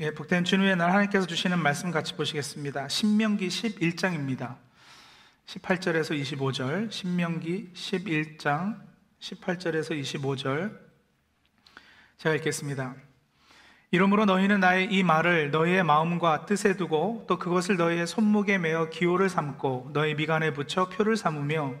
예, 복된 주님의 날 하나님께서 주시는 말씀 같이 보시겠습니다. 신명기 11장입니다. 18절에서 25절, 신명기 11장 18절에서 25절 제가 읽겠습니다. 이러므로 너희는 나의 이 말을 너희의 마음과 뜻에 두고 또 그것을 너희의 손목에 매어 기호를 삼고 너희 미간에 붙여 표를 삼으며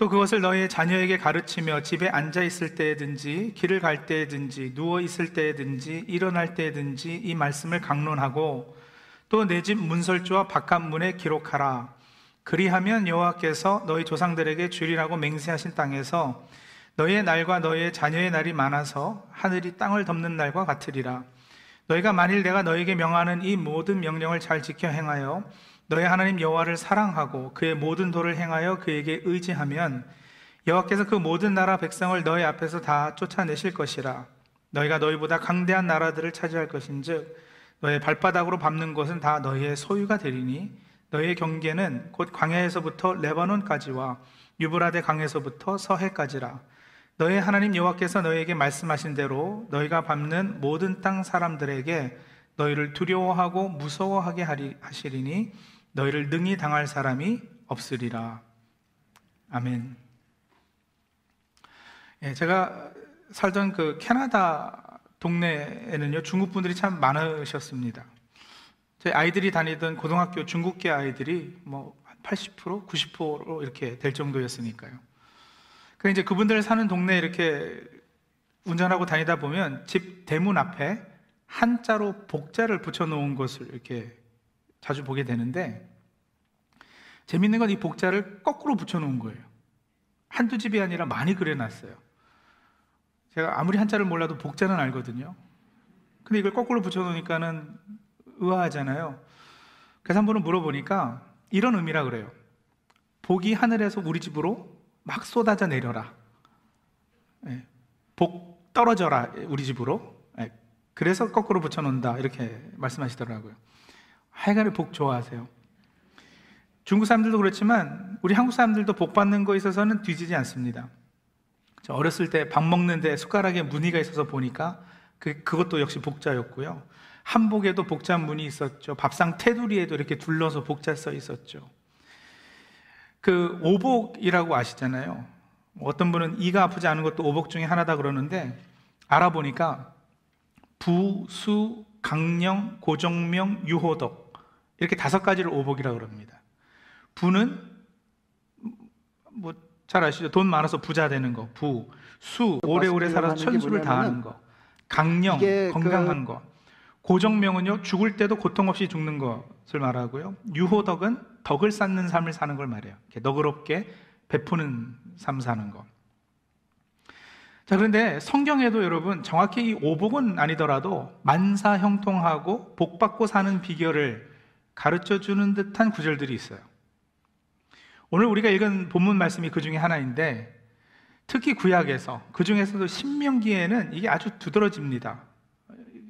또 그것을 너희의 자녀에게 가르치며 집에 앉아 있을 때든지 길을 갈 때든지 누워 있을 때든지 일어날 때든지 이 말씀을 강론하고 또 내 집 문설주와 바깥 문에 기록하라. 그리하면 여호와께서 너희 조상들에게 주리라고 맹세하신 땅에서 너희의 날과 너희의 자녀의 날이 많아서 하늘이 땅을 덮는 날과 같으리라. 너희가 만일 내가 너희에게 명하는 이 모든 명령을 잘 지켜 행하여 너희 하나님 여호와를 사랑하고 그의 모든 도를 행하여 그에게 의지하면 여호와께서 그 모든 나라 백성을 너희 앞에서 다 쫓아내실 것이라. 너희가 너희보다 강대한 나라들을 차지할 것인즉 너의 발바닥으로 밟는 곳은 다 너희의 소유가 되리니 너희의 경계는 곧 광야에서부터 레바논까지와 유브라데 강에서부터 서해까지라. 너희 하나님 여호와께서 너희에게 말씀하신 대로 너희가 밟는 모든 땅 사람들에게 너희를 두려워하고 무서워하게 하시리니 너희를 능히 당할 사람이 없으리라. 아멘. 예, 제가 살던 그 캐나다 동네에는요 중국 분들이 참 많으셨습니다. 제 아이들이 다니던 고등학교 중국계 아이들이 뭐 80%, 90% 이렇게 될 정도였으니까요. 그 이제 그분들 사는 동네 이렇게 운전하고 다니다 보면 집 대문 앞에 한자로 복자를 붙여 놓은 것을 이렇게 자주 보게 되는데 재밌는 건 이 복자를 거꾸로 붙여놓은 거예요. 한두 집이 아니라 많이 그려놨어요. 제가 아무리 한자를 몰라도 복자는 알거든요. 근데 이걸 거꾸로 붙여놓으니까는 의아하잖아요. 그래서 한 번은 물어보니까 이런 의미라 그래요. 복이 하늘에서 우리 집으로 막 쏟아져 내려라. 예, 복 떨어져라 우리 집으로. 예, 그래서 거꾸로 붙여놓는다 이렇게 말씀하시더라고요. 하여간에 복 좋아하세요. 중국 사람들도 그렇지만 우리 한국 사람들도 복 받는 거에 있어서는 뒤지지 않습니다. 저 어렸을 때 밥 먹는데 숟가락에 무늬가 있어서 보니까 그, 그것도 역시 복자였고요. 한복에도 복자 무늬 있었죠. 밥상 테두리에도 이렇게 둘러서 복자 써 있었죠. 그 오복이라고 아시잖아요. 어떤 분은 이가 아프지 않은 것도 오복 중에 하나다 그러는데 알아보니까 부, 수, 강령, 고정명, 유호덕 이렇게 다섯 가지를 오복이라고 그럽니다. 부는 뭐 잘 아시죠? 돈 많아서 부자 되는 거. 부. 수 오래오래 살아서 천수를 다하는 거. 강령 그 건강한 그... 거. 고정명은요 죽을 때도 고통 없이 죽는 것을 말하고요. 유호덕은 덕을 쌓는 삶을 사는 걸 말해요. 너그럽게 베푸는 삶 사는 것. 자, 그런데 성경에도 여러분 정확히 이 오복은 아니더라도 만사 형통하고 복 받고 사는 비결을 가르쳐 주는 듯한 구절들이 있어요. 오늘 우리가 읽은 본문 말씀이 그 중에 하나인데 특히 구약에서 그 중에서도 신명기에는 이게 아주 두드러집니다.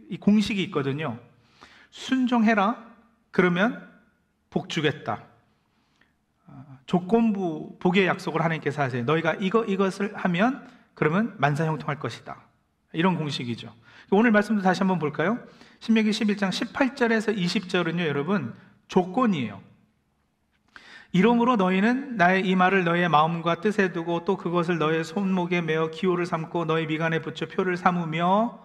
이 공식이 있거든요. 순종해라. 그러면 복 주겠다. 어, 조건부 복의 약속을 하나님께서 하세요. 너희가 이거 이것을 하면 그러면 만사 형통할 것이다. 이런 공식이죠. 오늘 말씀도 다시 한번 볼까요? 신명기 11장 18절에서 20절은요, 여러분, 조건이에요. 이러므로 너희는 나의 이 말을 너희의 마음과 뜻에 두고 또 그것을 너희의 손목에 매어 기호를 삼고 너희 미간에 붙여 표를 삼으며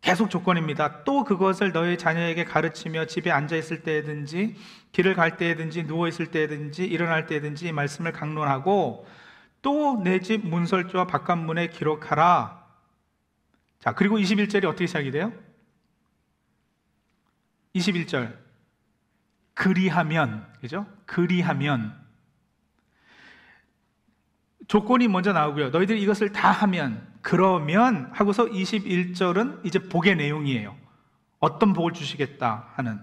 계속 조건입니다. 또 그것을 너희 자녀에게 가르치며 집에 앉아 있을 때든지 길을 갈 때든지 누워 있을 때든지 일어날 때든지 말씀을 강론하고 또 내 집 문설주와 바깥문에 기록하라. 자, 그리고 21절이 어떻게 시작이 돼요? 21절. 그리하면, 그죠? 그리하면. 조건이 먼저 나오고요. 너희들이 이것을 다 하면 그러면 하고서 21절은 이제 복의 내용이에요. 어떤 복을 주시겠다 하는.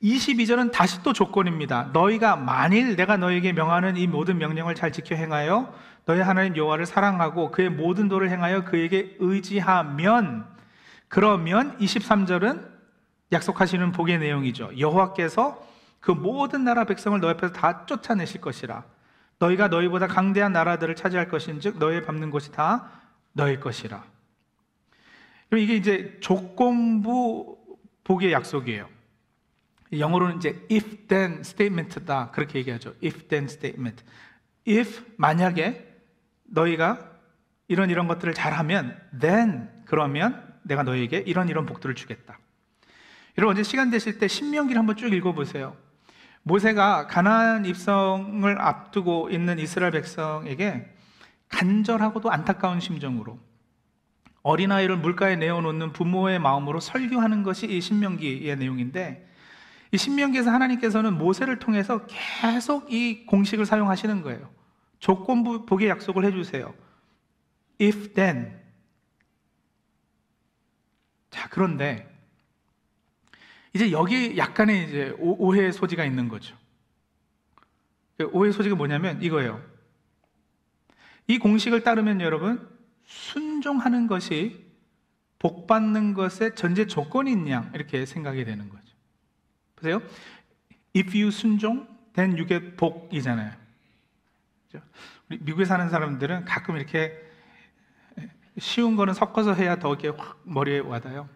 22절은 다시 또 조건입니다. 너희가 만일 내가 너에게 명하는 이 모든 명령을 잘 지켜 행하여 너희 하나님 여호와를 사랑하고 그의 모든 도를 행하여 그에게 의지하면 그러면 23절은 약속하시는 복의 내용이죠. 여호와께서 그 모든 나라 백성을 너희 앞에서 다 쫓아내실 것이라. 너희가 너희보다 강대한 나라들을 차지할 것인즉 너희 밟는 곳이 다 너희 것이라. 그럼 이게 이제 조건부 복의 약속이에요. 영어로는 이제 if then statement다 그렇게 얘기하죠. if then statement. if 만약에 너희가 이런 이런 것들을 잘하면 then 그러면 내가 너에게 이런 이런 복들을 주겠다. 여러분 언제 시간 되실 때 신명기를 한번 쭉 읽어보세요. 모세가 가나안 입성을 앞두고 있는 이스라엘 백성에게 간절하고도 안타까운 심정으로 어린아이를 물가에 내어놓는 부모의 마음으로 설교하는 것이 이 신명기의 내용인데 이 신명기에서 하나님께서는 모세를 통해서 계속 이 공식을 사용하시는 거예요. 조건부 복의 약속을 해주세요. If then. 자, 그런데 이제 여기 약간의 이제 오해의 소지가 있는 거죠. 그 오해의 소지가 뭐냐면 이거예요. 이 공식을 따르면 여러분 순종하는 것이 복 받는 것의 전제 조건인 양 이렇게 생각이 되는 거죠. 보세요. If you 순종, then you get 복이잖아요. 우리 미국에 사는 사람들은 가끔 이렇게 쉬운 거는 섞어서 해야 더 이렇게 확 머리에 와닿아요.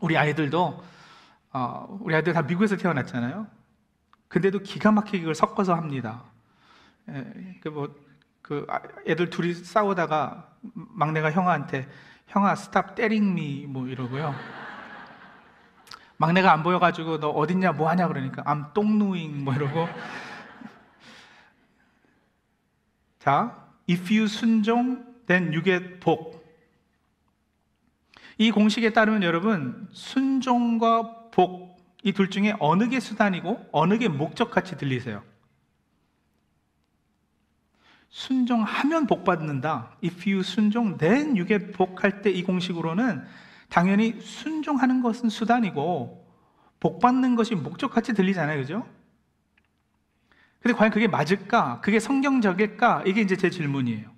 우리 아이들도 어, 우리 아이들 다 미국에서 태어났잖아요. 근데도 기가 막히게 그걸 섞어서 합니다. 예, 그 뭐 그 아, 애들 둘이 싸우다가 막내가 형아한테 형아 스탑 때링 미 뭐 이러고요. 막내가 안 보여가지고 너 어딨냐 뭐 하냐 그러니까 I'm 똥누잉 뭐 이러고 자 if you 순종 then you get 복. 이 공식에 따르면 여러분 순종과 복 이 둘 중에 어느 게 수단이고 어느 게 목적 같이 들리세요? 순종하면 복 받는다. If you 순종, then you get 복할 때 이 공식으로는 당연히 순종하는 것은 수단이고 복 받는 것이 목적 같이 들리잖아요. 그죠? 근데 과연 그게 맞을까? 그게 성경적일까? 이게 이제 제 질문이에요.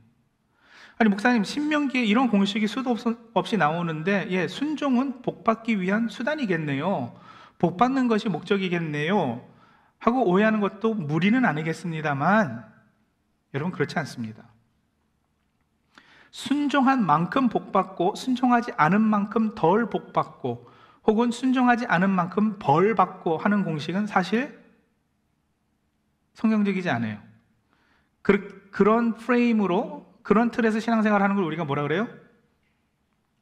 아니 목사님 신명기에 이런 공식이 수도 없이 나오는데 예 순종은 복 받기 위한 수단이겠네요. 복 받는 것이 목적이겠네요. 하고 오해하는 것도 무리는 아니겠습니다만 여러분 그렇지 않습니다. 순종한 만큼 복 받고 순종하지 않은 만큼 덜 복 받고 혹은 순종하지 않은 만큼 벌 받고 하는 공식은 사실 성경적이지 않아요. 그, 그런 프레임으로 그런 틀에서 신앙생활 하는 걸 우리가 뭐라 그래요?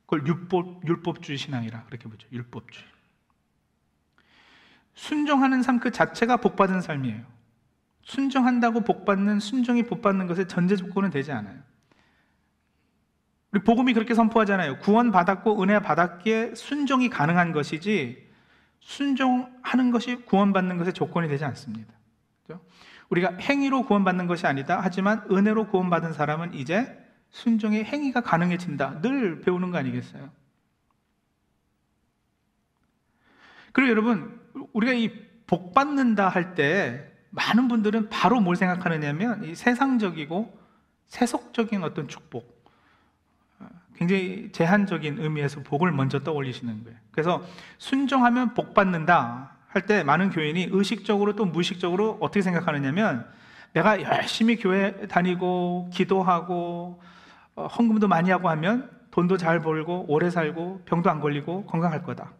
그걸 율법, 율법주의 신앙이라 그렇게 보죠. 율법주의. 순종하는 삶 그 자체가 복받은 삶이에요. 순종한다고 복받는, 순종이 복받는 것의 전제 조건은 되지 않아요. 우리 복음이 그렇게 선포하잖아요. 구원 받았고 은혜 받았기에 순종이 가능한 것이지 순종하는 것이 구원받는 것의 조건이 되지 않습니다. 우리가 행위로 구원받는 것이 아니다. 하지만 은혜로 구원받은 사람은 이제 순종의 행위가 가능해진다. 늘 배우는 거 아니겠어요? 그리고 여러분, 우리가 이 복 받는다 할 때 많은 분들은 바로 뭘 생각하느냐면 이 세상적이고 세속적인 어떤 축복, 굉장히 제한적인 의미에서 복을 먼저 떠올리시는 거예요. 그래서 순종하면 복 받는다. 할 때 많은 교인이 의식적으로 또 무의식적으로 어떻게 생각하느냐면 내가 열심히 교회 다니고 기도하고 어, 헌금도 많이 하고 하면 돈도 잘 벌고 오래 살고 병도 안 걸리고 건강할 거다.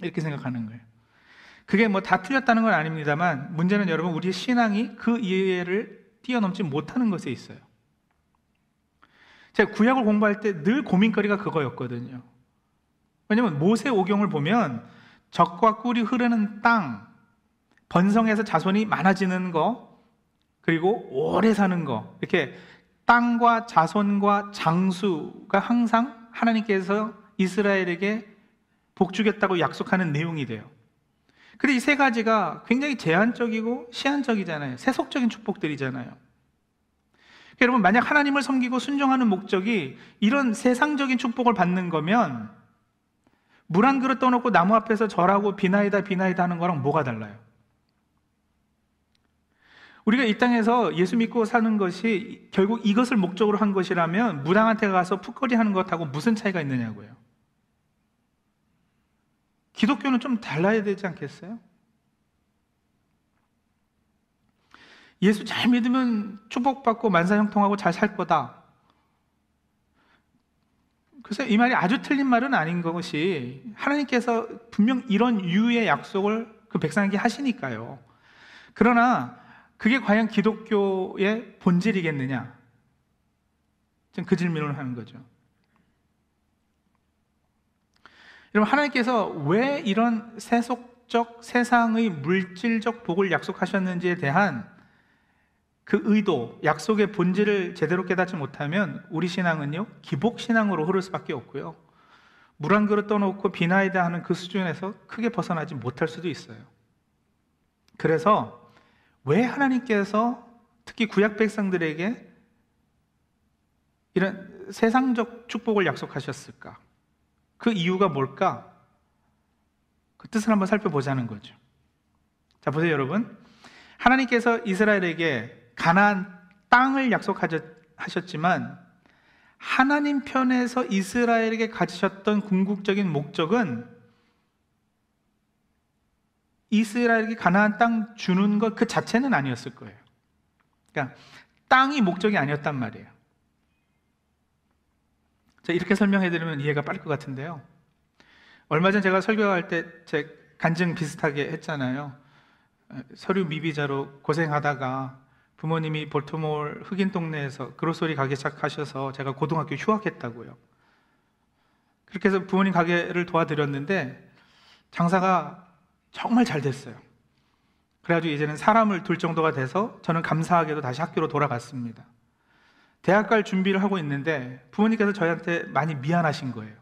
이렇게 생각하는 거예요. 그게 뭐 다 틀렸다는 건 아닙니다만 문제는 여러분 우리의 신앙이 그 이해를 뛰어넘지 못하는 것에 있어요. 제가 구약을 공부할 때 늘 고민거리가 그거였거든요. 왜냐면 모세 오경을 보면 적과 꿀이 흐르는 땅, 번성해서 자손이 많아지는 거, 그리고 오래 사는 거, 이렇게 땅과 자손과 장수가 항상 하나님께서 이스라엘에게 복 주겠다고 약속하는 내용이 돼요. 근데 이 세 가지가 굉장히 제한적이고 시한적이잖아요. 세속적인 축복들이잖아요. 여러분, 만약 하나님을 섬기고 순종하는 목적이 이런 세상적인 축복을 받는 거면 물 한 그릇 떠놓고 나무 앞에서 절하고 비나이다 비나이다 하는 거랑 뭐가 달라요? 우리가 이 땅에서 예수 믿고 사는 것이 결국 이것을 목적으로 한 것이라면 무당한테 가서 풋거리 하는 것하고 무슨 차이가 있느냐고요. 기독교는 좀 달라야 되지 않겠어요? 예수 잘 믿으면 축복받고 만사형통하고 잘 살 거다. 그래서 이 말이 아주 틀린 말은 아닌 것이 하나님께서 분명 이런 유의 약속을 그 백성에게 하시니까요. 그러나 그게 과연 기독교의 본질이겠느냐? 그 질문을 하는 거죠. 여러분, 하나님께서 왜 이런 세속적 세상의 물질적 복을 약속하셨는지에 대한 그 의도, 약속의 본질을 제대로 깨닫지 못하면 우리 신앙은요, 기복 신앙으로 흐를 수밖에 없고요. 물 한 그릇 떠놓고 비나이다 하는 그 수준에서 크게 벗어나지 못할 수도 있어요. 그래서 왜 하나님께서 특히 구약 백성들에게 이런 세상적 축복을 약속하셨을까? 그 이유가 뭘까? 그 뜻을 한번 살펴보자는 거죠. 자, 보세요, 여러분. 하나님께서 이스라엘에게 가나안 땅을 약속하셨지만 하나님 편에서 이스라엘에게 가지셨던 궁극적인 목적은 이스라엘에게 가나안 땅 주는 것 그 자체는 아니었을 거예요. 그러니까 땅이 목적이 아니었단 말이에요. 자, 이렇게 설명해 드리면 이해가 빠를 것 같은데요. 얼마 전 제가 설교할 때 제 간증 비슷하게 했잖아요. 서류 미비자로 고생하다가 부모님이 볼트몰 흑인 동네에서 그로소리 가게 시작하셔서 제가 고등학교 휴학했다고요. 그렇게 해서 부모님 가게를 도와드렸는데 장사가 정말 잘 됐어요. 그래가지고 이제는 사람을 둘 정도가 돼서 저는 감사하게도 다시 학교로 돌아갔습니다. 대학 갈 준비를 하고 있는데 부모님께서 저희한테 많이 미안하신 거예요.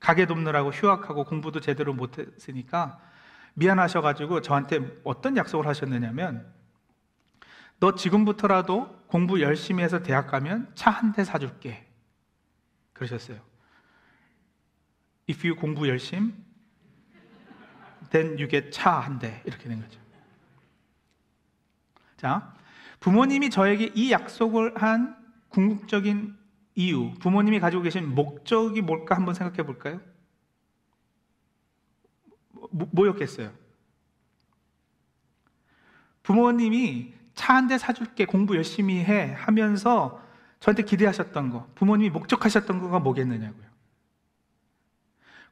가게 돕느라고 휴학하고 공부도 제대로 못했으니까 미안하셔가지고 저한테 어떤 약속을 하셨느냐면 너 지금부터라도 공부 열심히 해서 대학 가면 차 한 대 사줄게. 그러셨어요. If you 공부 열심, then you get 차 한 대. 이렇게 된 거죠. 자, 부모님이 저에게 이 약속을 한 궁극적인 이유, 부모님이 가지고 계신 목적이 뭘까 한번 생각해 볼까요? 뭐, 뭐였겠어요? 부모님이 차 한 대 사줄게 공부 열심히 해 하면서 저한테 기대하셨던 거 부모님이 목적하셨던 거가 뭐겠느냐고요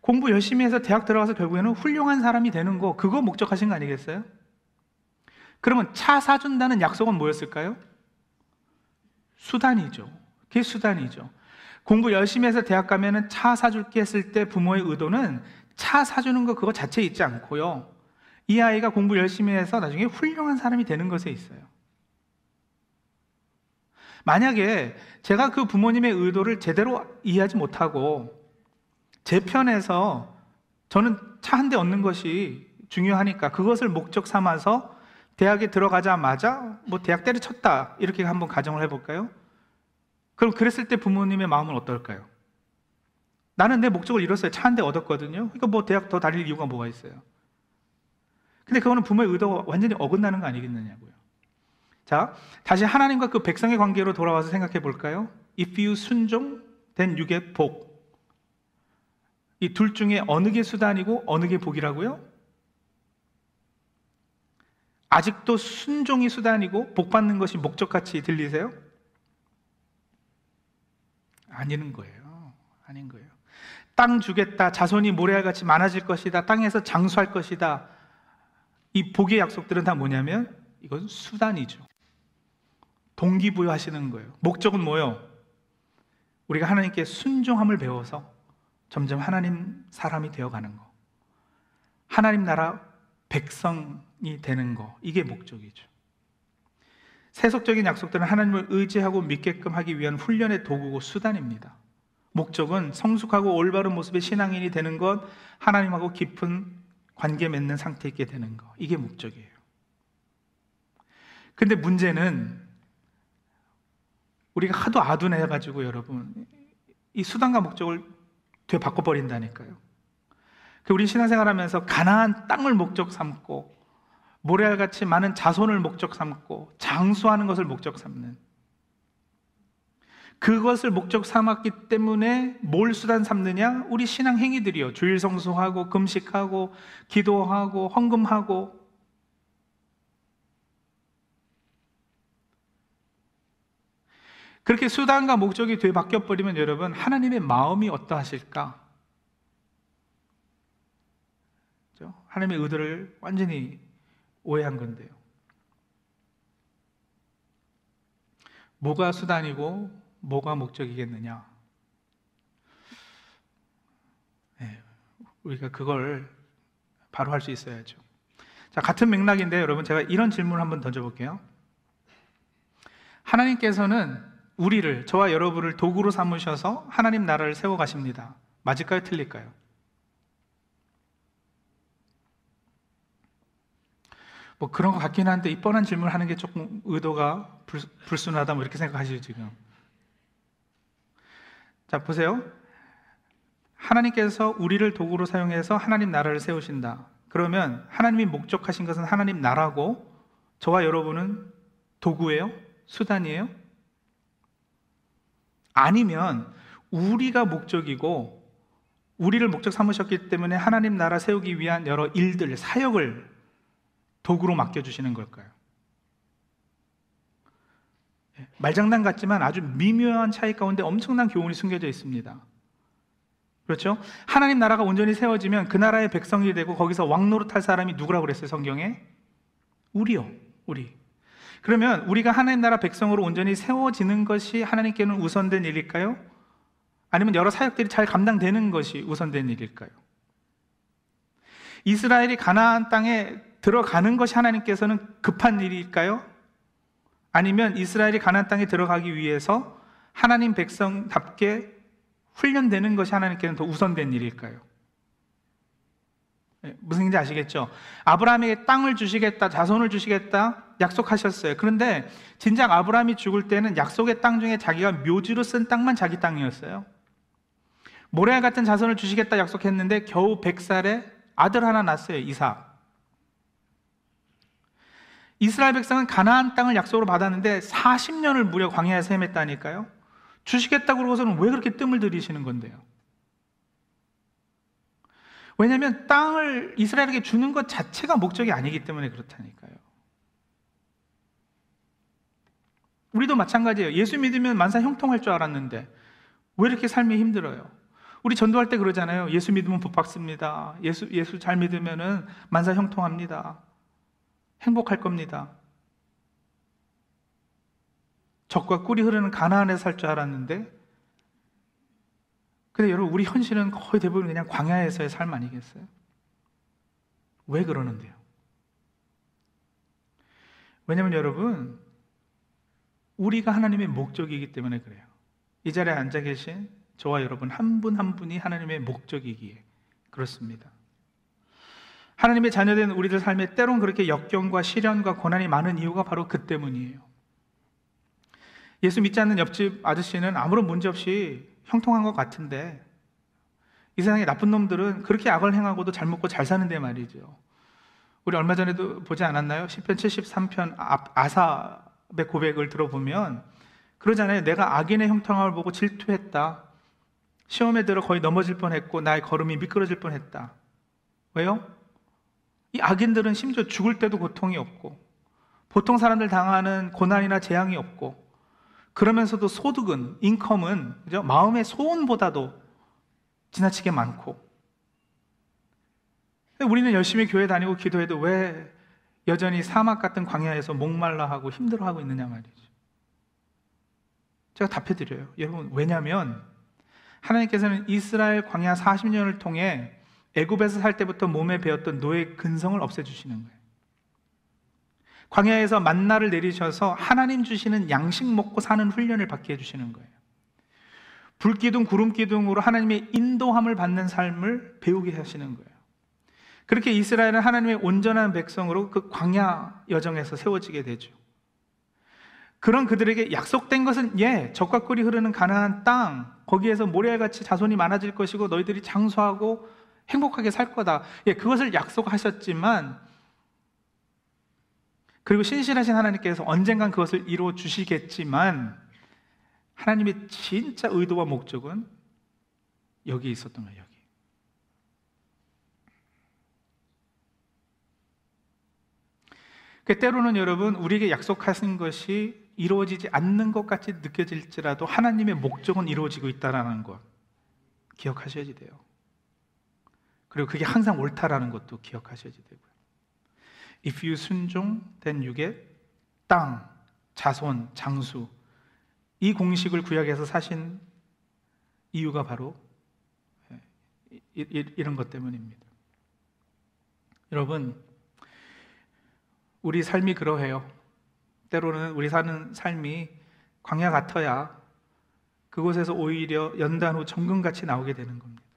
공부 열심히 해서 대학 들어가서 결국에는 훌륭한 사람이 되는 거 그거 목적하신 거 아니겠어요? 그러면 차 사준다는 약속은 뭐였을까요? 수단이죠 그게 수단이죠 공부 열심히 해서 대학 가면은 차 사줄게 했을 때 부모의 의도는 차 사주는 거 그거 자체에 있지 않고요 이 아이가 공부 열심히 해서 나중에 훌륭한 사람이 되는 것에 있어요 만약에 제가 그 부모님의 의도를 제대로 이해하지 못하고 제 편에서 저는 차 한 대 얻는 것이 중요하니까 그것을 목적 삼아서 대학에 들어가자마자 뭐 대학 때려쳤다 이렇게 한번 가정을 해볼까요? 그럼 그랬을 때 부모님의 마음은 어떨까요? 나는 내 목적을 이뤘어요. 차 한 대 얻었거든요. 그러니까 뭐 대학 더 다닐 이유가 뭐가 있어요? 근데 그거는 부모의 의도가 완전히 어긋나는 거 아니겠느냐고요. 자, 다시 하나님과 그 백성의 관계로 돌아와서 생각해 볼까요? If you 순종, then you get 복. 이 둘 중에 어느 게 수단이고 어느 게 복이라고요? 아직도 순종이 수단이고 복 받는 것이 목적같이 들리세요? 아니는 거예요. 아닌 거예요. 땅 주겠다. 자손이 모래알같이 많아질 것이다. 땅에서 장수할 것이다. 이 복의 약속들은 다 뭐냐면 이건 수단이죠. 동기부여 하시는 거예요. 목적은 뭐예요? 우리가 하나님께 순종함을 배워서 점점 하나님 사람이 되어가는 거. 하나님 나라 백성이 되는 거. 이게 목적이죠. 세속적인 약속들은 하나님을 의지하고 믿게끔 하기 위한 훈련의 도구고 수단입니다. 목적은 성숙하고 올바른 모습의 신앙인이 되는 것, 하나님하고 깊은 관계 맺는 상태 있게 되는 것. 이게 목적이에요. 근데 문제는 우리가 하도 아둔해가지고 여러분 이 수단과 목적을 되게 바꿔버린다니까요. 그 우리 신앙생활 하면서 가나안 땅을 목적 삼고 모래알같이 많은 자손을 목적 삼고 장수하는 것을 목적 삼는 그것을 목적 삼았기 때문에 뭘 수단 삼느냐? 우리 신앙 행위들이요. 주일 성수하고 금식하고 기도하고 헌금하고 그렇게 수단과 목적이 되바뀌어 버리면 여러분 하나님의 마음이 어떠하실까? 하나님의 의도를 완전히 오해한 건데요. 뭐가 수단이고 뭐가 목적이겠느냐? 네, 우리가 그걸 바로 할 수 있어야죠. 자, 같은 맥락인데 여러분 제가 이런 질문을 한번 던져볼게요. 하나님께서는 우리를, 저와 여러분을 도구로 삼으셔서 하나님 나라를 세워가십니다. 맞을까요? 틀릴까요? 뭐 그런 것 같긴 한데 이 뻔한 질문을 하는 게 조금 의도가 불, 불순하다 뭐 이렇게 생각하시죠 지금 자 보세요 하나님께서 우리를 도구로 사용해서 하나님 나라를 세우신다 그러면 하나님이 목적하신 것은 하나님 나라고 저와 여러분은 도구예요? 수단이에요? 아니면 우리가 목적이고 우리를 목적 삼으셨기 때문에 하나님 나라 세우기 위한 여러 일들, 사역을 도구로 맡겨주시는 걸까요? 예, 말장난 같지만 아주 미묘한 차이 가운데 엄청난 교훈이 숨겨져 있습니다. 그렇죠? 하나님 나라가 온전히 세워지면 그 나라의 백성이 되고 거기서 왕노릇할 사람이 누구라고 그랬어요, 성경에? 우리요, 우리. 그러면 우리가 하나님 나라 백성으로 온전히 세워지는 것이 하나님께는 우선된 일일까요? 아니면 여러 사역들이 잘 감당되는 것이 우선된 일일까요? 이스라엘이 가나안 땅에 들어가는 것이 하나님께서는 급한 일일까요? 아니면 이스라엘이 가나안 땅에 들어가기 위해서 하나님 백성답게 훈련되는 것이 하나님께는 더 우선된 일일까요? 예, 무슨 얘기인지 아시겠죠? 아브라함에게 땅을 주시겠다, 자손을 주시겠다 약속하셨어요. 그런데 진작 아브라함이 죽을 때는 약속의 땅 중에 자기가 묘지로 쓴 땅만 자기 땅이었어요. 모래 같은 자손을 주시겠다 약속했는데 겨우 100살에 아들 하나 낳았어요, 이삭. 이스라엘 백성은 가나안 땅을 약속으로 받았는데 40년을 무려 광야에서 헤맸다니까요. 주시겠다고 그러고서는 왜 그렇게 뜸을 들이시는 건데요? 왜냐하면 땅을 이스라엘에게 주는 것 자체가 목적이 아니기 때문에 그렇다니까요. 우리도 마찬가지예요. 예수 믿으면 만사 형통할 줄 알았는데 왜 이렇게 삶이 힘들어요? 우리 전도할 때 그러잖아요. 예수 믿으면 복 받습니다. 예수 예수 잘 믿으면은 만사 형통합니다. 행복할 겁니다. 적과 꿀이 흐르는 가나안에서 살줄 알았는데 근데 여러분 우리 현실은 거의 대부분 그냥 광야에서의 삶 아니겠어요? 왜 그러는데요? 왜냐하면 여러분 우리가 하나님의 목적이기 때문에 그래요. 이 자리에 앉아 계신 저와 여러분 한 분한 한 분이 하나님의 목적이기에 그렇습니다. 하나님의 자녀된 우리들 삶에 때론 그렇게 역경과 시련과 고난이 많은 이유가 바로 그 때문이에요. 예수 믿지 않는 옆집 아저씨는 아무런 문제 없이 형통한 것 같은데 이 세상에 나쁜 놈들은 그렇게 악을 행하고도 잘 먹고 잘 사는데 말이죠. 우리 얼마 전에도 보지 않았나요? 10편 73편 아삽의 고백을 들어보면 그러잖아요. 내가 악인의 형통함을 보고 질투했다. 시험에 들어 거의 넘어질 뻔했고 나의 걸음이 미끄러질 뻔했다. 왜요? 이 악인들은 심지어 죽을 때도 고통이 없고 보통 사람들 당하는 고난이나 재앙이 없고 그러면서도 소득은 인컴은 그죠? 마음의 소원보다도 지나치게 많고 우리는 열심히 교회 다니고 기도해도 왜 여전히 사막 같은 광야에서 목말라 하고 힘들어하고 있느냐 말이죠. 제가 답해 드려요. 여러분 왜냐하면 하나님께서는 이스라엘 광야 40년을 통해 애굽에서 살 때부터 몸에 배웠던 노예 근성을 없애주시는 거예요. 광야에서 만나를 내리셔서 하나님 주시는 양식 먹고 사는 훈련을 받게 해주시는 거예요. 불기둥, 구름기둥으로 하나님의 인도함을 받는 삶을 배우게 하시는 거예요. 그렇게 이스라엘은 하나님의 온전한 백성으로 그 광야 여정에서 세워지게 되죠. 그런 그들에게 약속된 것은 예, 적과 꿀이 흐르는 가나안 땅, 거기에서 모래같이 자손이 많아질 것이고 너희들이 장수하고 행복하게 살 거다. 예, 그것을 약속하셨지만 그리고 신실하신 하나님께서 언젠간 그것을 이루어 주시겠지만 하나님의 진짜 의도와 목적은 여기 있었던 거예요. 여기. 그 때로는 여러분 우리에게 약속하신 것이 이루어지지 않는 것 같이 느껴질지라도 하나님의 목적은 이루어지고 있다라는 것 기억하셔야지 돼요. 그리고 그게 항상 옳다라는 것도 기억하셔야지 되고요. If you 순종, then you get 땅, 자손, 장수. 이 공식을 구약에서 사신 이유가 바로 이런 것 때문입니다. 여러분, 우리 삶이 그러해요. 때로는 우리 사는 삶이 광야 같아야 그곳에서 오히려 연단 후 정금같이 나오게 되는 겁니다.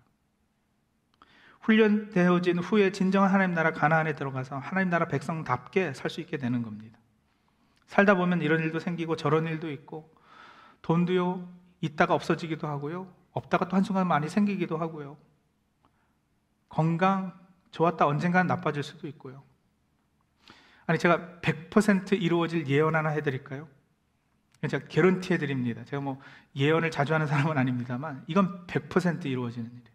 훈련되어진 후에 진정한 하나님 나라 가나안에 들어가서 하나님 나라 백성답게 살 수 있게 되는 겁니다. 살다 보면 이런 일도 생기고 저런 일도 있고 돈도요 있다가 없어지기도 하고요. 없다가 또 한순간 많이 생기기도 하고요. 건강 좋았다 언젠가는 나빠질 수도 있고요. 아니 제가 100% 이루어질 예언 하나 해드릴까요? 제가 개런티 해드립니다. 제가 뭐 예언을 자주 하는 사람은 아닙니다만 이건 100% 이루어지는 일이에요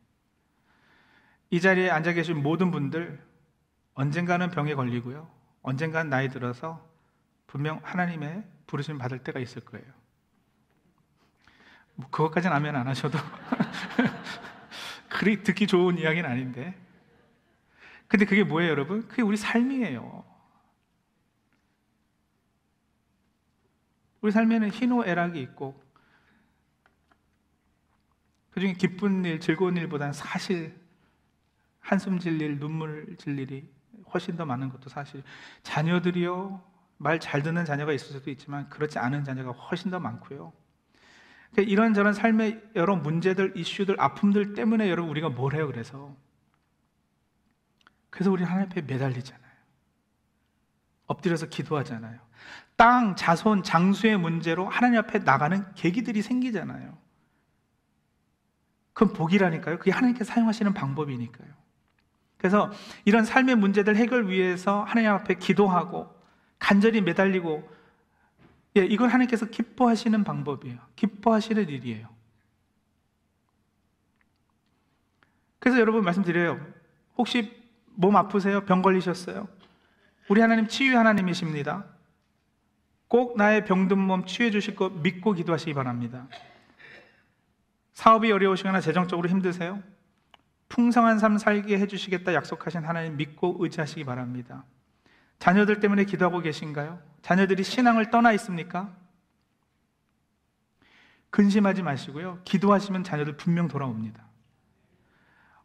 이 자리에 앉아 계신 모든 분들 언젠가는 병에 걸리고요. 언젠가는 나이 들어서 분명 하나님의 부르심 받을 때가 있을 거예요. 뭐 그것까지는 하면 안 하셔도 그리 듣기 좋은 이야기는 아닌데. 근데 그게 뭐예요 여러분? 그게 우리 삶이에요. 우리 삶에는 희노애락이 있고 그 중에 기쁜 일, 즐거운 일보다는 사실 한숨 질 일, 눈물 질 일이 훨씬 더 많은 것도 사실 자녀들이요 말 잘 듣는 자녀가 있을 수도 있지만 그렇지 않은 자녀가 훨씬 더 많고요. 그러니까 이런저런 삶의 여러 문제들, 이슈들, 아픔들 때문에 여러분 우리가 뭘 해요 그래서? 그래서 우리 하나님 앞에 매달리잖아요. 엎드려서 기도하잖아요. 땅, 자손, 장수의 문제로 하나님 앞에 나가는 계기들이 생기잖아요. 그건 복이라니까요. 그게 하나님께서 사용하시는 방법이니까요 그래서 이런 삶의 문제들 해결 위해서 하나님 앞에 기도하고 간절히 매달리고 예, 이걸 하나님께서 기뻐하시는 방법이에요. 기뻐하시는 일이에요. 그래서 여러분 말씀드려요. 혹시 몸 아프세요? 병 걸리셨어요? 우리 하나님 치유 하나님이십니다. 꼭 나의 병든 몸 치유해 주실 것 믿고 기도하시기 바랍니다. 사업이 어려우시거나 재정적으로 힘드세요? 풍성한 삶 살게 해주시겠다 약속하신 하나님 믿고 의지하시기 바랍니다. 자녀들 때문에 기도하고 계신가요? 자녀들이 신앙을 떠나 있습니까? 근심하지 마시고요. 기도하시면 자녀들 분명 돌아옵니다.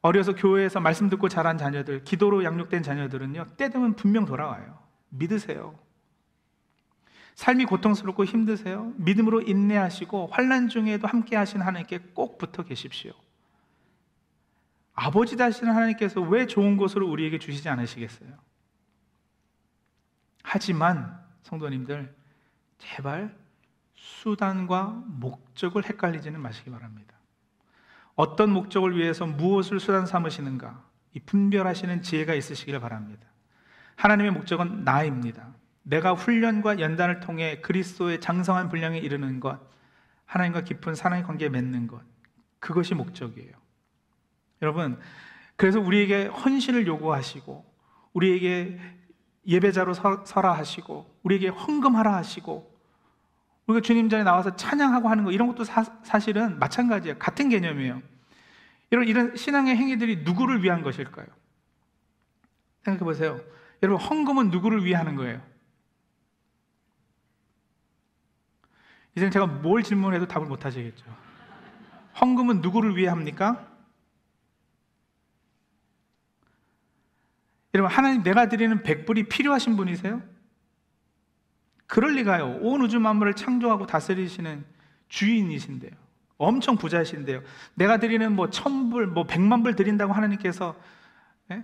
어려서 교회에서 말씀 듣고 자란 자녀들, 기도로 양육된 자녀들은요, 때 되면 분명 돌아와요. 믿으세요. 삶이 고통스럽고 힘드세요? 믿음으로 인내하시고 환란 중에도 함께 하신 하나님께 꼭 붙어 계십시오. 아버지 다시는 하나님께서 왜 좋은 것으로 우리에게 주시지 않으시겠어요? 하지만 성도님들 제발 수단과 목적을 헷갈리지는 마시기 바랍니다. 어떤 목적을 위해서 무엇을 수단 삼으시는가 이 분별하시는 지혜가 있으시길 바랍니다. 하나님의 목적은 나입니다. 내가 훈련과 연단을 통해 그리스도의 장성한 분량에 이르는 것, 하나님과 깊은 사랑의 관계에 맺는 것, 그것이 목적이에요. 여러분, 그래서 우리에게 헌신을 요구하시고, 우리에게 예배자로 서라 하시고 우리에게 헌금하라 하시고 우리가 주님 전에 나와서 찬양하고 하는 거 이런 것도 사, 실은 마찬가지예요. 같은 개념이에요. 이런 이런 신앙의 행위들이 누구를 위한 것일까요? 생각해 보세요. 여러분 헌금은 누구를 위해 하는 거예요? 이제는 제가 뭘 질문해도 답을 못 하시겠죠. 헌금은 누구를 위해 합니까? 여러분, 하나님 내가 드리는 백불이 필요하신 분이세요? 그럴 리가요. 온 우주 만물을 창조하고 다스리시는 주인이신데요. 엄청 부자신데요. 내가 드리는 뭐 천불, 뭐 백만 불 드린다고 하나님께서 예?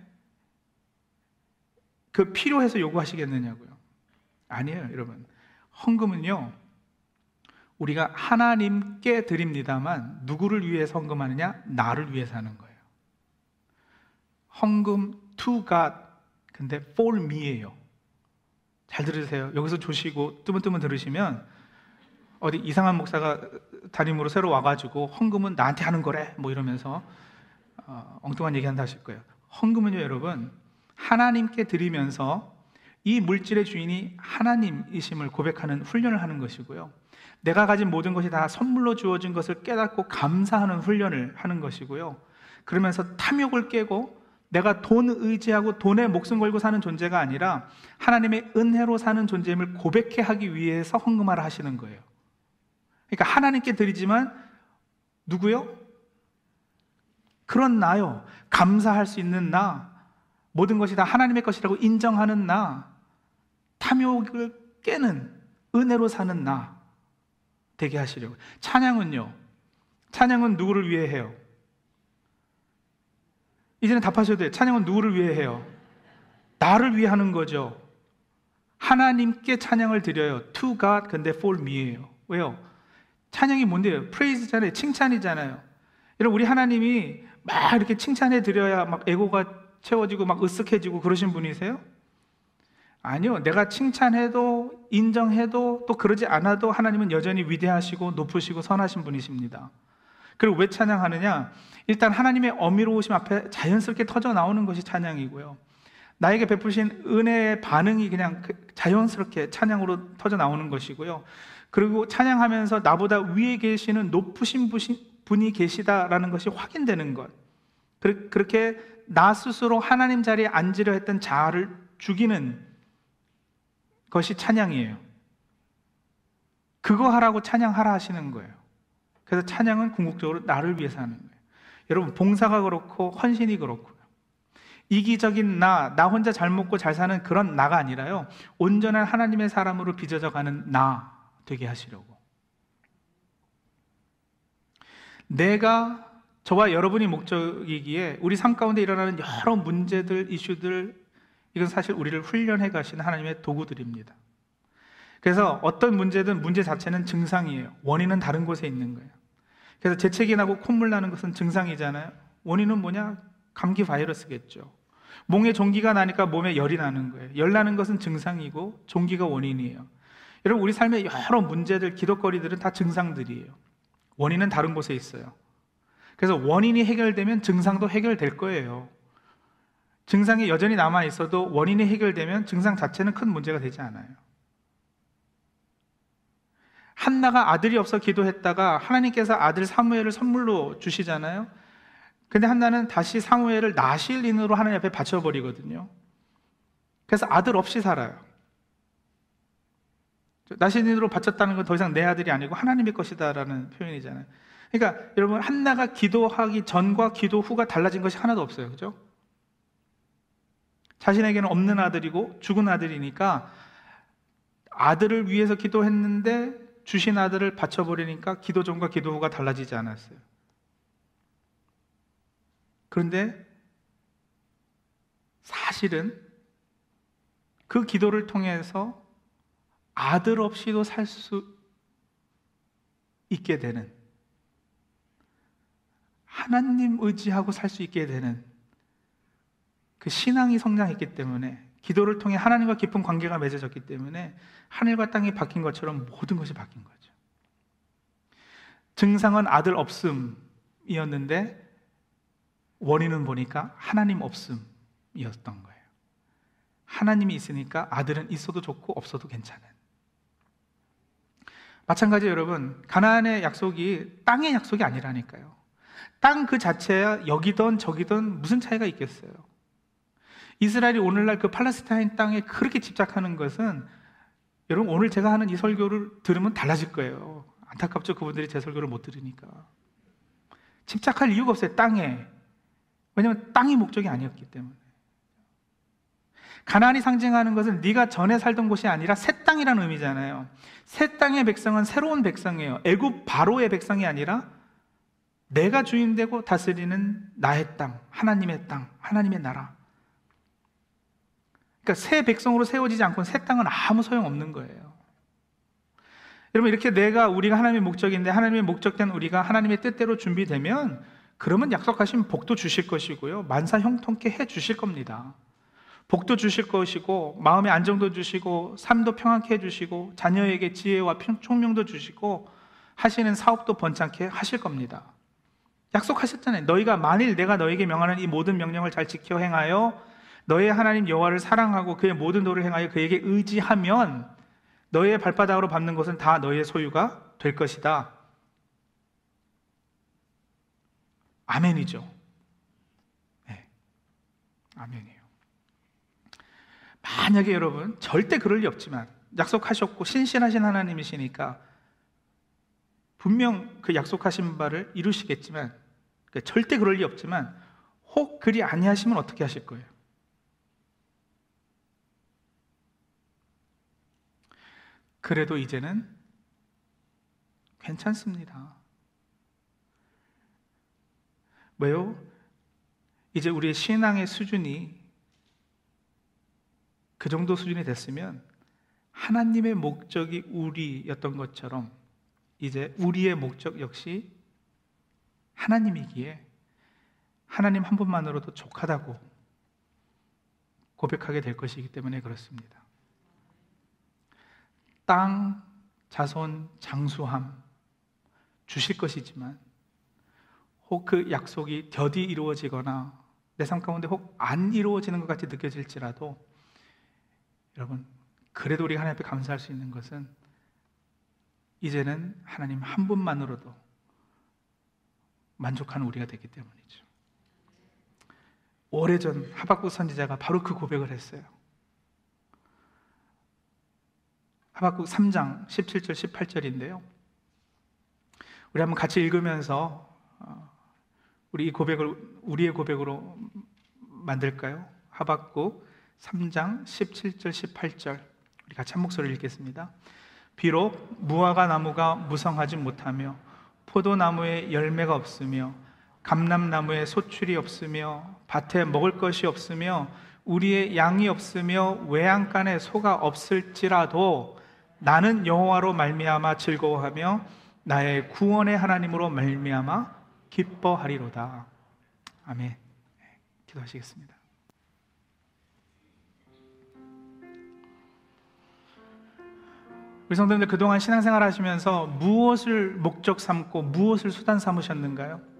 그 필요해서 요구하시겠느냐고요. 아니에요, 여러분. 헌금은요, 우리가 하나님께 드립니다만, 누구를 위해서 헌금하느냐? 나를 위해서 하는 거예요. 헌금 to God. 근데 for me예요. 잘 들으세요. 여기서 조시고 뜨문뜨문 들으시면 어디 이상한 목사가 담임으로 새로 와가지고 헌금은 나한테 하는 거래 뭐 이러면서 어, 엉뚱한 얘기한다 하실 거예요. 헌금은요 여러분 하나님께 드리면서 이 물질의 주인이 하나님이심을 고백하는 훈련을 하는 것이고요. 내가 가진 모든 것이 다 선물로 주어진 것을 깨닫고 감사하는 훈련을 하는 것이고요. 그러면서 탐욕을 깨고 내가 돈 의지하고 돈에 목숨 걸고 사는 존재가 아니라 하나님의 은혜로 사는 존재임을 고백해 하기 위해서 헌금하라 하시는 거예요. 그러니까 하나님께 드리지만 누구요? 그런 나요. 감사할 수 있는 나. 모든 것이 다 하나님의 것이라고 인정하는 나. 탐욕을 깨는 은혜로 사는 나 되게 하시려고. 찬양은요. 찬양은 누구를 위해 해요? 이제는 답하셔도 돼요. 찬양은 누구를 위해 해요? 나를 위해 하는 거죠. 하나님께 찬양을 드려요. To God, 근데 for me예요. 왜요? 찬양이 뭔데요? 프레이즈잖아요. 칭찬이잖아요. 여러분, 우리 하나님이 막 이렇게 칭찬해 드려야 막 에고가 채워지고 막 으쓱해지고 그러신 분이세요? 아니요. 내가 칭찬해도 인정해도 또 그러지 않아도 하나님은 여전히 위대하시고 높으시고 선하신 분이십니다. 그리고 왜 찬양하느냐? 일단 하나님의 어미로우심 앞에 자연스럽게 터져 나오는 것이 찬양이고요. 나에게 베푸신 은혜의 반응이 그냥 그 자연스럽게 찬양으로 터져 나오는 것이고요. 그리고 찬양하면서 나보다 위에 계시는 높으신 분이 계시다라는 것이 확인되는 것. 그렇게 나 스스로 하나님 자리에 앉으려 했던 자아를 죽이는 것이 찬양이에요. 그거 하라고 찬양하라 하시는 거예요. 그래서 찬양은 궁극적으로 나를 위해서 하는 거예요. 여러분, 봉사가 그렇고 헌신이 그렇고요. 이기적인 나, 나 혼자 잘 먹고 잘 사는 그런 나가 아니라요. 온전한 하나님의 사람으로 빚어져 가는 나 되게 하시려고. 내가 저와 여러분이 목적이기에 우리 삶 가운데 일어나는 여러 문제들, 이슈들, 이건 사실 우리를 훈련해 가신 하나님의 도구들입니다. 그래서 어떤 문제든 문제 자체는 증상이에요. 원인은 다른 곳에 있는 거예요. 그래서 재채기 나고 콧물 나는 것은 증상이잖아요. 원인은 뭐냐? 감기 바이러스겠죠. 몸에 종기가 나니까 몸에 열이 나는 거예요. 열 나는 것은 증상이고 종기가 원인이에요. 여러분 우리 삶의 여러 문제들, 기독거리들은 다 증상들이에요. 원인은 다른 곳에 있어요. 그래서 원인이 해결되면 증상도 해결될 거예요. 증상이 여전히 남아 있어도 원인이 해결되면 증상 자체는 큰 문제가 되지 않아요. 한나가 아들이 없어 기도했다가 하나님께서 아들 사무엘을 선물로 주시잖아요. 근데 한나는 다시 사무엘을 나실인으로 하나님 앞에 바쳐버리거든요. 그래서 아들 없이 살아요. 나실인으로 바쳤다는 건 더 이상 내 아들이 아니고 하나님의 것이다라는 표현이잖아요. 그러니까 여러분 한나가 기도하기 전과 기도 후가 달라진 것이 하나도 없어요. 그죠? 자신에게는 없는 아들이고 죽은 아들이니까 아들을 위해서 기도했는데 주신 아들을 바쳐버리니까 기도 전과 기도 후가 달라지지 않았어요. 그런데 사실은 그 기도를 통해서 아들 없이도 살 수 있게 되는 하나님 의지하고 살 수 있게 되는 그 신앙이 성장했기 때문에 기도를 통해 하나님과 깊은 관계가 맺어졌기 때문에 하늘과 땅이 바뀐 것처럼 모든 것이 바뀐 거죠. 증상은 아들 없음이었는데 원인은 보니까 하나님 없음이었던 거예요. 하나님이 있으니까 아들은 있어도 좋고 없어도 괜찮은. 마찬가지 여러분, 가나안의 약속이 땅의 약속이 아니라니까요. 땅 그 자체야 여기든 저기든 무슨 차이가 있겠어요. 이스라엘이 오늘날 그 팔레스타인 땅에 그렇게 집착하는 것은 여러분 오늘 제가 하는 이 설교를 들으면 달라질 거예요. 안타깝죠. 그분들이 제 설교를 못 들으니까. 집착할 이유가 없어요. 땅에. 왜냐하면 땅이 목적이 아니었기 때문에. 가나안이 상징하는 것은 네가 전에 살던 곳이 아니라 새 땅이라는 의미잖아요. 새 땅의 백성은 새로운 백성이에요. 애굽 바로의 백성이 아니라 내가 주인 되고 다스리는 나의 땅, 하나님의 땅, 하나님의 나라. 그러니까 새 백성으로 세워지지 않고는 새 땅은 아무 소용 없는 거예요. 여러분 이렇게 내가 우리가 하나님의 목적인데 하나님의 목적된 우리가 하나님의 뜻대로 준비되면 그러면 약속하신 복도 주실 것이고요. 만사 형통케 해 주실 겁니다. 복도 주실 것이고 마음의 안정도 주시고 삶도 평안케 해 주시고 자녀에게 지혜와 총명도 주시고 하시는 사업도 번창케 하실 겁니다. 약속하셨잖아요. 너희가 만일 내가 너에게 명하는 이 모든 명령을 잘 지켜 행하여 너의 하나님 여호와를 사랑하고 그의 모든 도를 행하여 그에게 의지하면 너의 발바닥으로 밟는 것은 다 너의 소유가 될 것이다. 아멘이죠. 네. 아멘이에요. 만약에 여러분 절대 그럴 리 없지만 약속하셨고 신실하신 하나님이시니까 분명 그 약속하신 바를 이루시겠지만 그러니까 절대 그럴 리 없지만 혹 그리 아니하시면 어떻게 하실 거예요? 그래도 이제는 괜찮습니다. 왜요? 이제 우리의 신앙의 수준이 그 정도 수준이 됐으면 하나님의 목적이 우리였던 것처럼 이제 우리의 목적 역시 하나님이기에 하나님 한 분만으로도 족하다고 고백하게 될 것이기 때문에 그렇습니다. 땅, 자손, 장수함 주실 것이지만 혹 그 약속이 더디 이루어지거나 내 삶 가운데 혹 안 이루어지는 것 같이 느껴질지라도 여러분 그래도 우리가 하나님 앞에 감사할 수 있는 것은 이제는 하나님 한 분만으로도 만족하는 우리가 됐기 때문이죠. 오래전 하박국 선지자가 바로 그 고백을 했어요. 하박국 3장 17절 18절인데요. 우리 한번 같이 읽으면서 어, 우리 이 고백을 우리의 고백으로 만들까요? 하박국 3장 17절 18절 우리 같이 한 목소리를 읽겠습니다. 비록 무화과 나무가 무성하지 못하며 포도나무에 열매가 없으며 감람나무에 소출이 없으며 밭에 먹을 것이 없으며 우리의 양이 없으며 외양간에 소가 없을지라도 나는 여호와로 말미암아 즐거워하며 나의 구원의 하나님으로 말미암아 기뻐하리로다. 아멘. 네, 기도하시겠습니다. 우리 성도님들 그동안 신앙생활 하시면서 무엇을 목적 삼고 무엇을 수단 삼으셨는가요?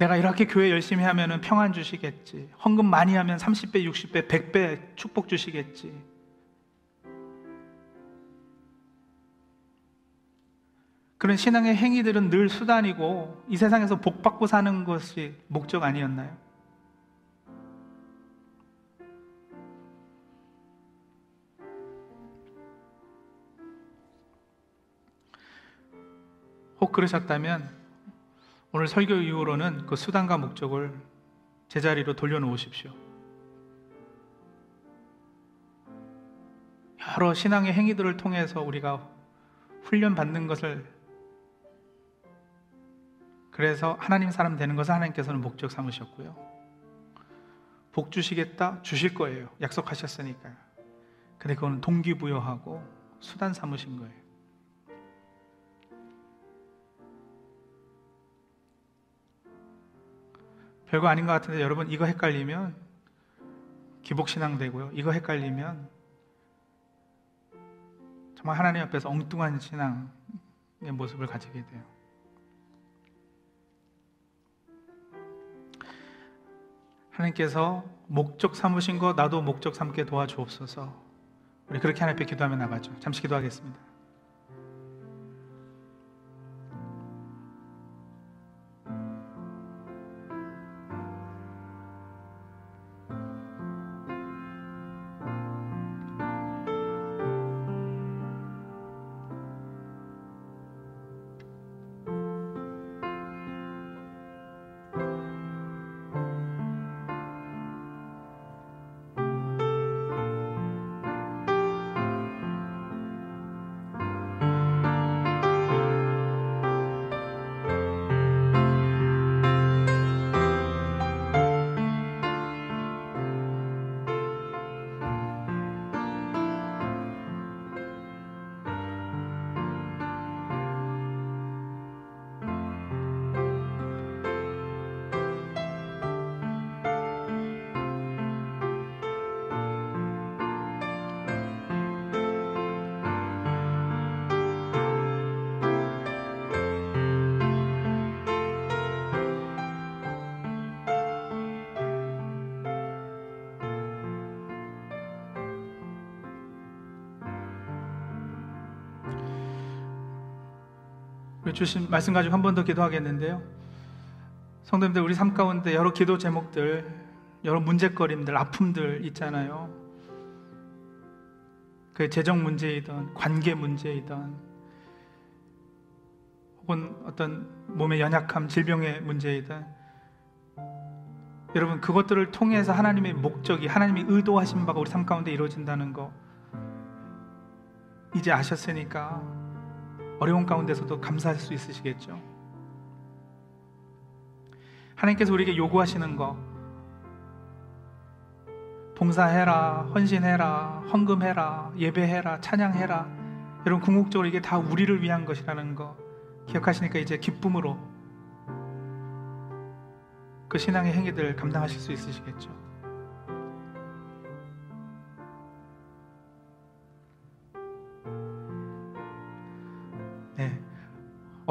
내가 이렇게 교회 열심히 하면 평안 주시겠지. 헌금 많이 하면 30배, 60배, 100배 축복 주시겠지. 그런 신앙의 행위들은 늘 수단이고 이 세상에서 복 받고 사는 것이 목적 아니었나요? 혹 그러셨다면 오늘 설교 이후로는 그 수단과 목적을 제자리로 돌려놓으십시오. 여러 신앙의 행위들을 통해서 우리가 훈련받는 것을 그래서 하나님 사람 되는 것을 하나님께서는 목적 삼으셨고요. 복 주시겠다? 주실 거예요. 약속하셨으니까요. 근데 그거는 동기부여하고 수단 삼으신 거예요. 별거 아닌 것 같은데 여러분 이거 헷갈리면 기복신앙 되고요. 이거 헷갈리면 정말 하나님 앞에서 엉뚱한 신앙의 모습을 가지게 돼요. 하나님께서 목적 삼으신 거 나도 목적 삼게 도와주옵소서. 우리 그렇게 하나님 앞에 기도하며 나가죠. 잠시 기도하겠습니다. 주신 말씀 가지고 한 번 더 기도하겠는데요. 성도님들 우리 삶 가운데 여러 기도 제목들, 여러 문제거림들, 아픔들 있잖아요. 그 재정 문제이든 관계 문제이든 혹은 어떤 몸의 연약함, 질병의 문제이든 여러분 그것들을 통해서 하나님의 목적이 하나님이 의도하신 바가 우리 삶 가운데 이루어진다는 거 이제 아셨으니까 어려운 가운데서도 감사할 수 있으시겠죠. 하나님께서 우리에게 요구하시는 거 봉사해라, 헌신해라, 헌금해라, 예배해라, 찬양해라. 여러분 궁극적으로 이게 다 우리를 위한 것이라는 거 기억하시니까 이제 기쁨으로 그 신앙의 행위들 감당하실 수 있으시겠죠.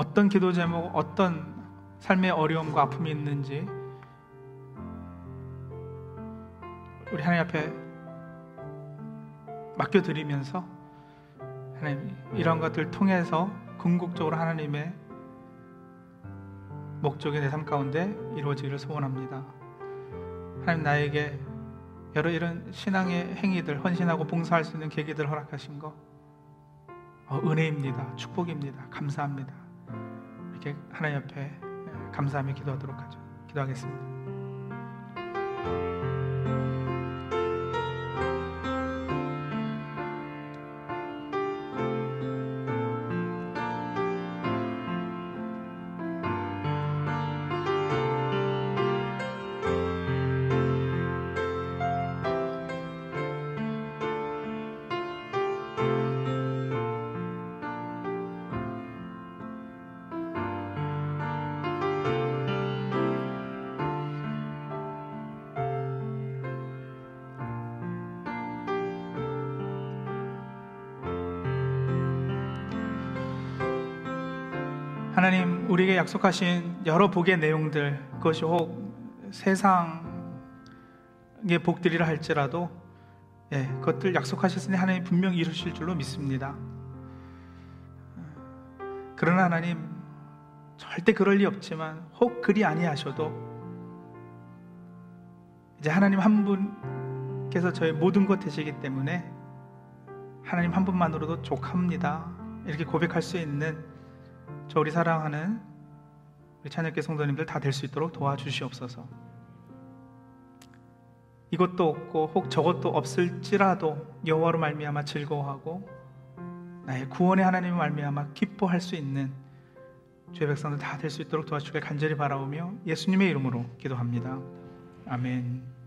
어떤 기도 제목, 어떤 삶의 어려움과 아픔이 있는지 우리 하나님 앞에 맡겨 드리면서 하나님 이런 것들 통해서 궁극적으로 하나님의 목적이 내 삶 가운데 이루어지기를 소원합니다. 하나님 나에게 여러 이런 신앙의 행위들 헌신하고 봉사할 수 있는 계기들 허락하신 거 어, 은혜입니다. 축복입니다. 감사합니다. 이렇게 하나님 앞에 감사하며 기도하도록 하죠. 기도하겠습니다. 하나님 우리에게 약속하신 여러 복의 내용들 그것이 혹 세상의 복들이라 할지라도 예, 그것들 약속하셨으니 하나님 분명히 이루실 줄로 믿습니다. 그러나 하나님 절대 그럴 리 없지만 혹 그리 아니하셔도 이제 하나님 한 분께서 저의 모든 것 되시기 때문에 하나님 한 분만으로도 족합니다. 이렇게 고백할 수 있는 저 우리 사랑하는 우리 찬양교 성도님들 다 될 수 있도록 도와주시옵소서. 이것도 없고 혹 저것도 없을지라도 여호와로 말미암아 즐거워하고 나의 구원의 하나님을 말미암아 기뻐할 수 있는 주의 백성들 다 될 수 있도록 도와주길 간절히 바라오며 예수님의 이름으로 기도합니다. 아멘.